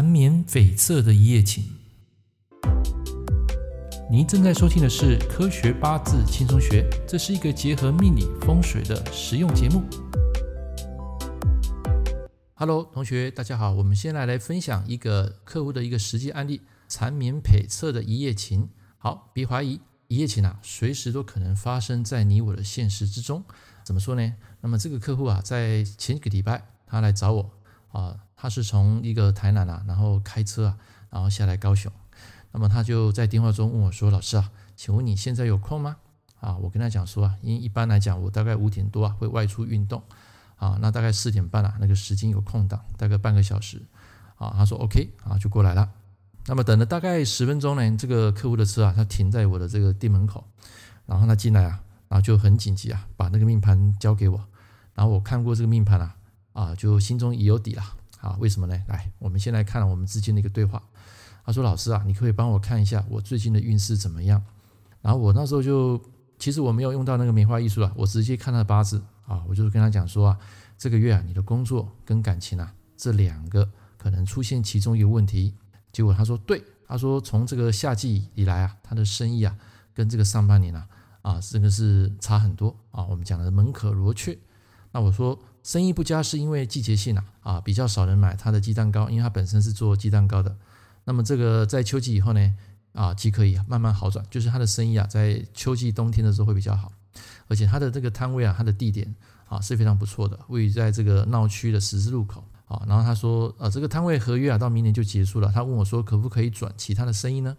缠绵悱恻的一夜情。您正在收听的是《科学八字轻松学》，这是一个结合命理风水的实用节目。Hello，同学，大家好，我们先来来分享一个客户的一个实际案例：缠绵悱恻的一夜情。好，别怀疑，一夜情啊，随时都可能发生在你我的现实之中。怎么说呢？那么这个客户啊，在前几个礼拜，他来找我啊，他是从一个台南啊，然后开车啊，然后下来高雄。那么他就在电话中问我说：“老师啊，请问你现在有空吗？”啊，我跟他讲说啊，因为一般来讲，我大概五点多啊会外出运动，啊，那大概四点半啊那个时间有空档，大概半个小时，啊，他说 OK，啊就过来了。那么等了大概十分钟呢，这个客户的车啊，他停在我的这个店门口，然后他进来啊，然后就很紧急啊，把那个命盘交给我，然后我看过这个命盘啊，啊，就心中已有底了，啊，为什么呢？来，我们先来看我们之间的一个对话。他说：“老师啊，你可以帮我看一下我最近的运势怎么样？”然后我那时候就，其实我没有用到那个梅花易数啊，我直接看他的八字啊，我就跟他讲说啊，这个月啊，你的工作跟感情啊，这两个可能出现其中一个问题。结果他说对，他说从这个夏季以来啊，他的生意啊，跟这个上半年啊，啊，这个是差很多啊。我们讲的门可罗雀。那我说生意不佳是因为季节性啊，啊，比较少人买他的鸡蛋糕，因为他本身是做鸡蛋糕的。那么这个在秋季以后呢，啊，即可以慢慢好转，就是他的生意啊，在秋季冬天的时候会比较好，而且他的这个摊位啊，他的地点啊是非常不错的，位于在这个闹区的十字路口啊。然后他说，呃，这个摊位合约啊到明年就结束了，他问我说，可不可以转其他的生意呢？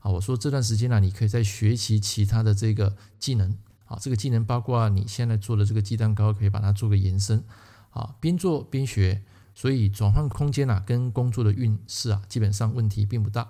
啊，我说这段时间呢，你可以再学习其他的这个技能，啊，这个技能包括你现在做的这个鸡蛋糕，可以把它做个延伸，啊，边做边学。所以转换空间啊，跟工作的运势啊，基本上问题并不大。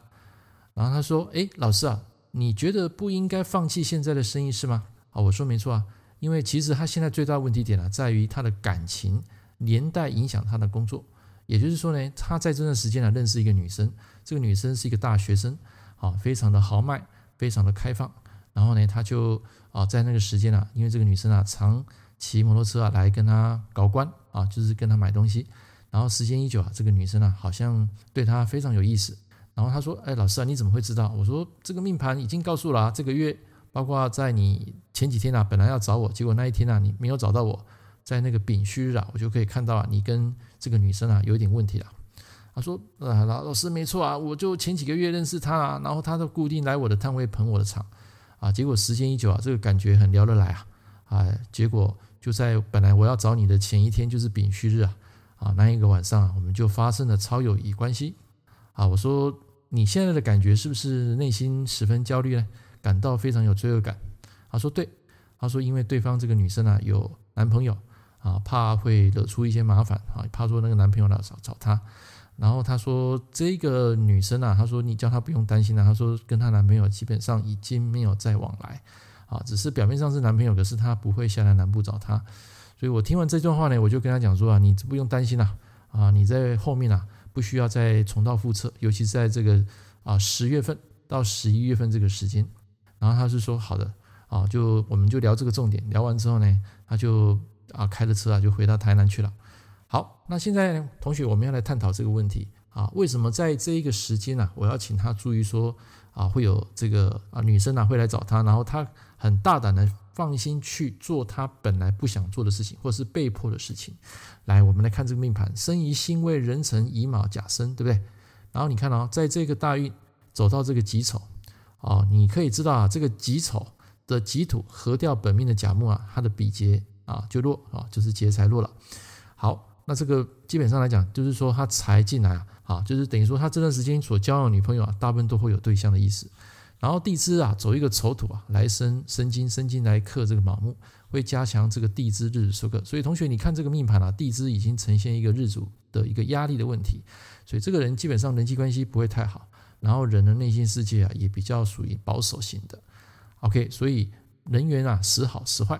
然后他说：“哎，老师啊，你觉得不应该放弃现在的生意是吗？”啊，我说没错啊，因为其实他现在最大的问题点啊，在于他的感情连带影响他的工作。也就是说呢，他在这段时间啊，认识一个女生，这个女生是一个大学生，啊，非常的豪迈，非常的开放。然后呢，他就啊，在那个时间啊，因为这个女生啊，常骑摩托车啊来跟他搞关啊，就是跟他买东西。然后时间一久啊，这个女生啊好像对他非常有意思。然后他说：“哎，老师啊，你怎么会知道？”我说：“这个命盘已经告诉了啊，这个月包括在你前几天啊，本来要找我，结果那一天啊你没有找到我，在那个丙戌日啊，我就可以看到啊，你跟这个女生啊有点问题了。”他说：“啊，老老师没错啊，我就前几个月认识她啊，然后她都固定来我的摊位捧我的场啊，结果时间一久啊，这个感觉很聊得来啊，啊，结果就在本来我要找你的前一天，就是丙戌日啊。”啊，那一个晚上啊，我们就发生了超友谊关系。啊，我说你现在的感觉是不是内心十分焦虑呢？感到非常有罪恶感。他说对，他说因为对方这个女生啊有男朋友啊，怕会惹出一些麻烦啊，怕说那个男朋友来找找她。然后他说这个女生啊，他说你叫她不用担心啊，他说跟她男朋友基本上已经没有再往来啊，只是表面上是男朋友，可是她不会下来南部找他。所以我听完这段话呢，我就跟他讲说啊，你不用担心啦，啊，你在后面啊，不需要再重蹈覆辙，尤其在这个啊十月份到十一月份这个时间。然后他是说好的，啊，就我们就聊这个重点，聊完之后呢，他就啊开着车啊就回到台南去了。好，那现在，同学我们要来探讨这个问题啊，为什么在这一个时间呢，我要请他注意说啊，会有这个啊女生啊会来找他，然后他很大胆的。放心去做他本来不想做的事情，或是被迫的事情。来，我们来看这个命盘，生于辛未、壬辰、乙卯、甲申，对不对？然后你看哦，在这个大运走到这个己丑，哦，你可以知道啊，这个己丑的己土合掉本命的甲木啊，它的比劫啊就弱啊，就是劫财弱了。好，那这个基本上来讲，就是说他才进来啊，啊，就是等于说他这段时间所交往女朋友啊，大部分都会有对象的意思。然后地支啊，走一个丑土啊，来生生金，生金来克这个卯木，会加强这个地支日主克。所以同学，你看这个命盘啊，地支已经呈现一个日主的一个压力的问题，所以这个人基本上人际关系不会太好，然后人的内心世界啊，也比较属于保守型的。OK，所以人缘啊，时好时坏。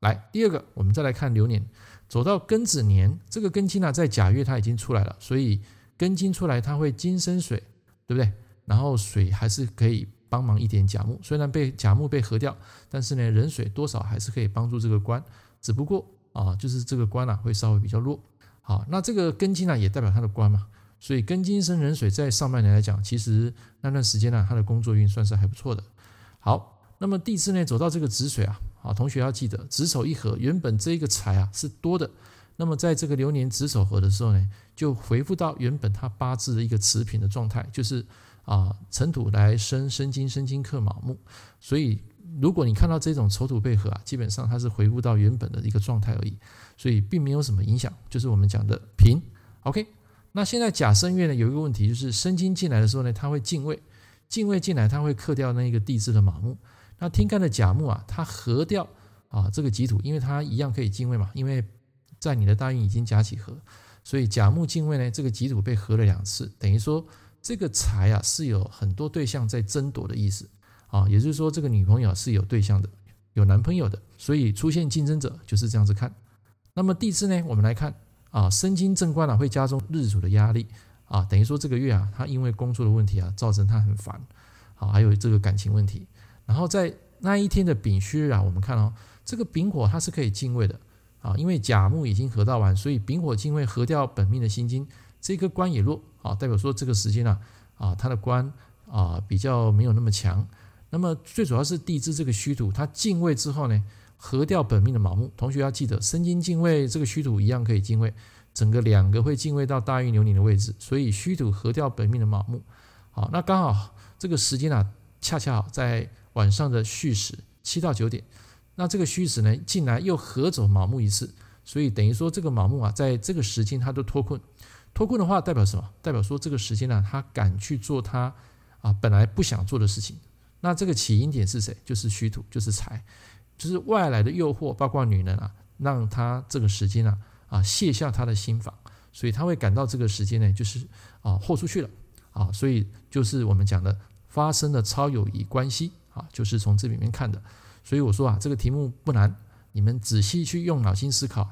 来，第二个，我们再来看流年，走到庚子年，这个庚金啊，在甲月它已经出来了，所以庚金出来，它会金生水，对不对？然后水还是可以。帮忙一点甲木，虽然被甲木被合掉，但是呢，壬水多少还是可以帮助这个官，只不过啊，就是这个官啊会稍微比较弱。好，那这个庚金呢也代表他的官嘛，所以庚金生壬水在上半年来讲，其实那段时间呢、啊，他的工作运算是还不错的。好，那么地支呢走到这个子水啊，好，同学要记得子丑一合，原本这一个财啊是多的，那么在这个流年子丑合的时候呢，就回复到原本他八字的一个持平的状态，就是啊辰土来生申金，申金克卯木，所以如果你看到这种丑土配合啊，基本上它是回复到原本的一个状态而已，所以并没有什么影响，就是我们讲的平，OK。那现在甲申月呢，有一个问题，就是申金进来的时候呢，它会进位，进位进来，它会克掉那个地支的卯木。那天干的甲木啊，它合掉啊这个己土，因为它一样可以进位嘛，因为在你的大运已经甲己合，所以甲木进位呢，这个己土被合了两次，等于说这个财啊是有很多对象在争夺的意思啊，也就是说这个女朋友是有对象的，有男朋友的，所以出现竞争者就是这样子看。那么地支呢，我们来看。啊，申金正官啊，会加重日主的压力啊，等于说这个月啊，他因为工作的问题啊，造成他很烦，啊，还有这个感情问题。然后在那一天的丙戌日啊，我们看哦，这个丙火它是可以进位的啊，因为甲木已经合到完，所以丙火进位合掉本命的辛金，这个官也弱啊，代表说这个时间啊，啊，他的官啊比较没有那么强。那么最主要是地支这个戌土，它进位之后呢，合掉本命的卯木，同学要记得，申金进位，这个戌土一样可以进位，整个两个会进位到大运流年的位置，所以戌土合掉本命的卯木，好，那刚好这个时间啊，恰恰好在晚上的戌时七到九点，那这个戌时呢进来又合走卯木一次，所以等于说这个卯木啊，在这个时间他都脱困，脱困的话代表什么？代表说这个时间呢、他敢去做他啊本来不想做的事情，那这个起因点是谁？就是戌土，就是财。就是外来的诱惑，包括女人啊，让他这个时间啊啊卸下他的心防，所以他会感到这个时间呢，就是啊豁出去了啊，所以就是我们讲的发生的超友谊关系啊，就是从这里面看的。所以我说啊，这个题目不难，你们仔细去用脑筋思考。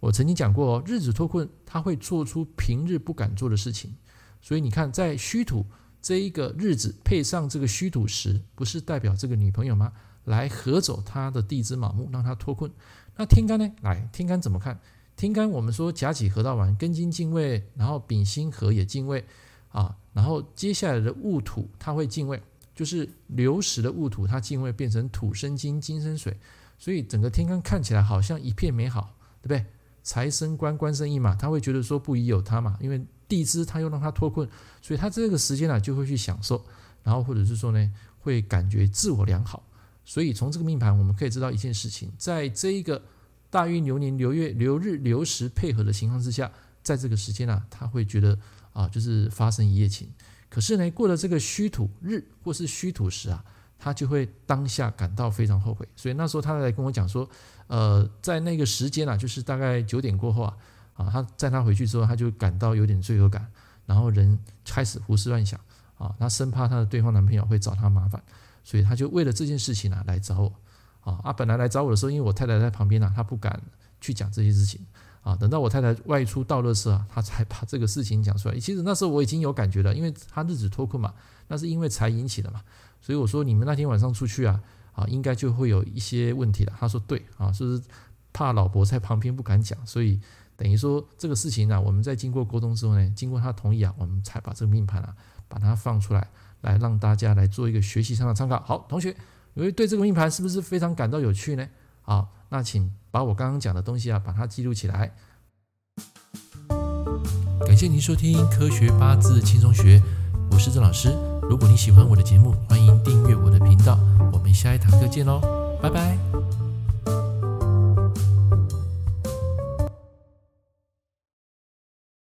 我曾经讲过哦，日子脱困，他会做出平日不敢做的事情。所以你看，在戌土这一个日子配上这个戌土时，不是代表这个女朋友吗？来合走他的地支卯木，让他脱困。那天干呢？来，天干怎么看？天干我们说甲己合到完，庚金进位，然后丙辛合也进位啊。然后接下来的戊土它会进位，就是流时的戊土它进位变成土生金，金生水，所以整个天干看起来好像一片美好，对不对？财生官，官生意嘛，他会觉得说不疑有他嘛，因为地支他又让他脱困，所以他这个时间呢就会去享受，然后或者是说呢会感觉自我良好。所以从这个命盘，我们可以知道一件事情，在这一个大运流年流月流日流时配合的情况之下，在这个时间啊，他会觉得啊，就是发生一夜情。可是呢，过了这个虚土日或是虚土时啊，他就会当下感到非常后悔。所以那时候他来跟我讲说，呃，在那个时间啊，就是大概九点过后啊，啊，他在他回去之后，他就感到有点罪恶感，然后人开始胡思乱想啊，他生怕他的对方男朋友会找他麻烦。所以他就为了这件事情啊来找我，啊啊本来来找我的时候，因为我太太在旁边啊，他不敢去讲这些事情，啊等到我太太外出倒垃圾啊，他才把这个事情讲出来。其实那时候我已经有感觉了，因为他日子脱困嘛，那是因为财引起的嘛，所以我说你们那天晚上出去啊，啊应该就会有一些问题了。他说对啊，是不是怕老婆在旁边不敢讲，所以等于说这个事情呢，我们在经过沟通之后呢，经过他同意啊，我们才把这个命盘啊把它放出来。来让大家来做一个学习上的参考。好，同学，因为对这个命盘是不是非常感到有趣呢？啊，那请把我刚刚讲的东西啊，把它记录起来。感谢您收听《科学八字轻松学》，我是郑老师。如果你喜欢我的节目，欢迎订阅我的频道。我们下一堂课见喽，拜拜。